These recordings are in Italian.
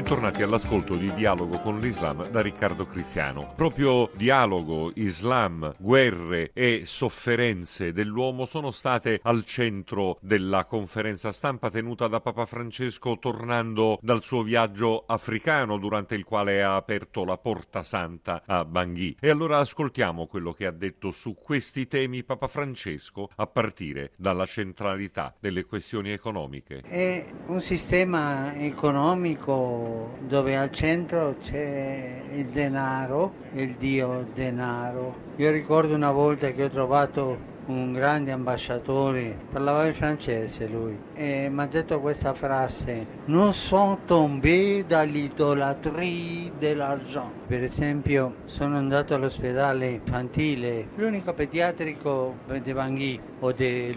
Bentornati all'ascolto di Dialogo con l'Islam da Riccardo Cristiano. Proprio dialogo, Islam, guerre e sofferenze dell'uomo sono state al centro della conferenza stampa tenuta da Papa Francesco tornando dal suo viaggio africano durante il quale ha aperto la Porta Santa a Bangui. E allora ascoltiamo quello che ha detto su questi temi Papa Francesco a partire dalla centralità delle questioni economiche. È un sistema economico dove al centro c'è il denaro, il dio denaro. Io ricordo una volta che ho trovato un grande ambasciatore, parlava il francese lui, e mi ha detto questa frase, non sono tombé dall'idolatria dell'argent. Per esempio sono andato all'ospedale infantile, l'unico pediatrico di Bangui o de,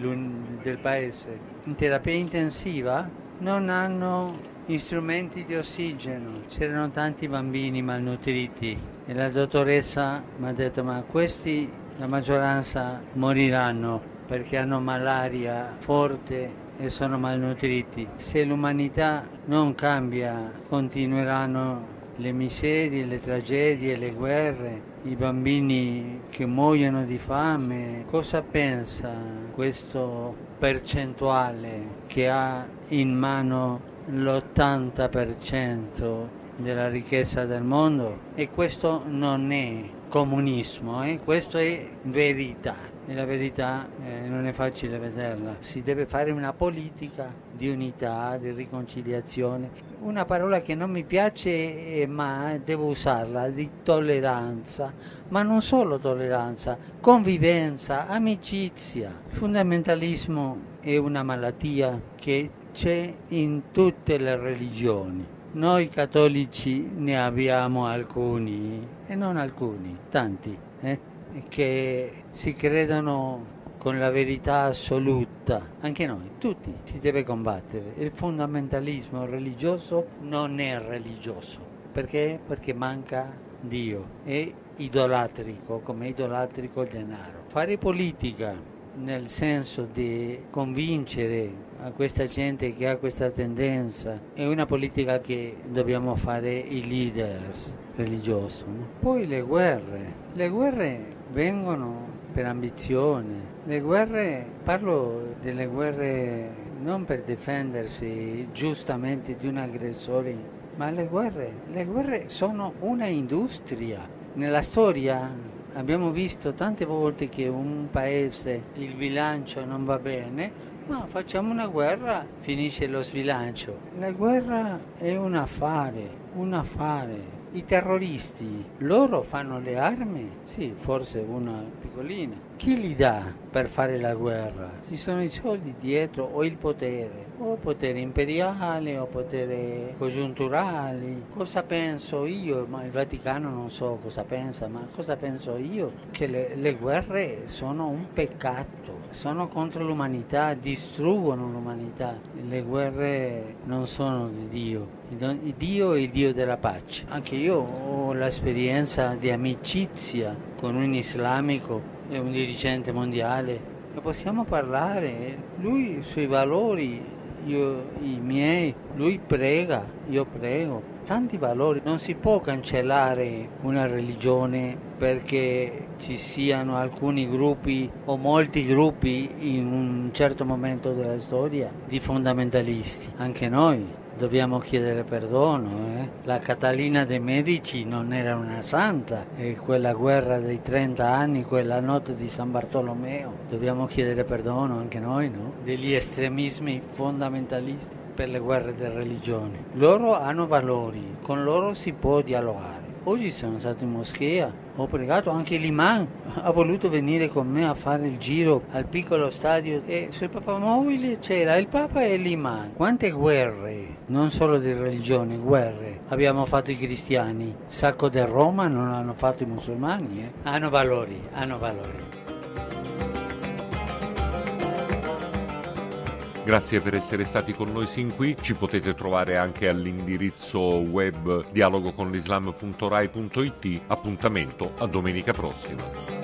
del paese, in terapia intensiva non hanno strumenti di ossigeno, c'erano tanti bambini malnutriti e la dottoressa mi ha detto ma questi la maggioranza moriranno perché hanno malaria forte e sono malnutriti. Se l'umanità non cambia continueranno le miserie, le tragedie, le guerre, i bambini che muoiono di fame. Cosa pensa questo percentuale che ha in mano l'80% della ricchezza del mondo e questo non è comunismo, eh? questo è verità e la verità eh, non è facile vederla. Si deve fare una politica di unità, di riconciliazione. Una parola che non mi piace eh, ma devo usarla, di tolleranza, ma non solo tolleranza, convivenza, amicizia. Il fondamentalismo è una malattia che c'è in tutte le religioni. Noi cattolici ne abbiamo alcuni, e non alcuni, tanti, eh, che si credono con la verità assoluta, anche noi, tutti, si deve combattere. Il fondamentalismo religioso non è religioso, perché? Perché manca Dio, è idolatrico, come idolatrico il denaro. Fare politica nel senso di convincere a questa gente che ha questa tendenza è una politica che dobbiamo fare i leaders religiosi. No? Poi le guerre, le guerre vengono per ambizione, le guerre, parlo delle guerre non per difendersi giustamente di un aggressore, ma le guerre, le guerre sono una industria. Nella storia Abbiamo visto tante volte che un paese il bilancio non va bene, ma facciamo una guerra, finisce lo sbilancio. La guerra è un affare, un affare. I terroristi, loro fanno le armi? Sì, forse una piccolina. Chi li dà per fare la guerra? Ci sono i soldi dietro o il potere, o potere imperiale o potere congiunturali. Cosa penso io? Ma il Vaticano non so cosa pensa, ma cosa penso io? Che le, le guerre sono un peccato, sono contro l'umanità, distruggono l'umanità. Le guerre non sono di Dio. Dio è il Dio della pace. Anche io ho l'esperienza di amicizia con un islamico è un dirigente mondiale e possiamo parlare, lui sui valori, io i miei, lui prega, io prego, tanti valori, non si può cancellare una religione perché ci siano alcuni gruppi o molti gruppi in un certo momento della storia di fondamentalisti, anche noi dobbiamo chiedere perdono. Eh? La Catalina de' Medici non era una santa e quella guerra dei 30 anni, quella notte di San Bartolomeo, dobbiamo chiedere perdono anche noi no? degli estremismi fondamentalisti per le guerre delle religioni. Loro hanno valori, con loro si può dialogare. Oggi sono stato in moschea, ho pregato, anche l'imam ha voluto venire con me a fare il giro al piccolo stadio e sul papamobile c'era il papa e l'imam. Quante guerre, non solo di religione, guerre abbiamo fatto i cristiani. Sacco del Roma non hanno fatto i musulmani, eh? hanno valori, hanno valori. Grazie per essere stati con noi sin qui, ci potete trovare anche all'indirizzo web dialogoconlislam.rai.it. Appuntamento a domenica prossima.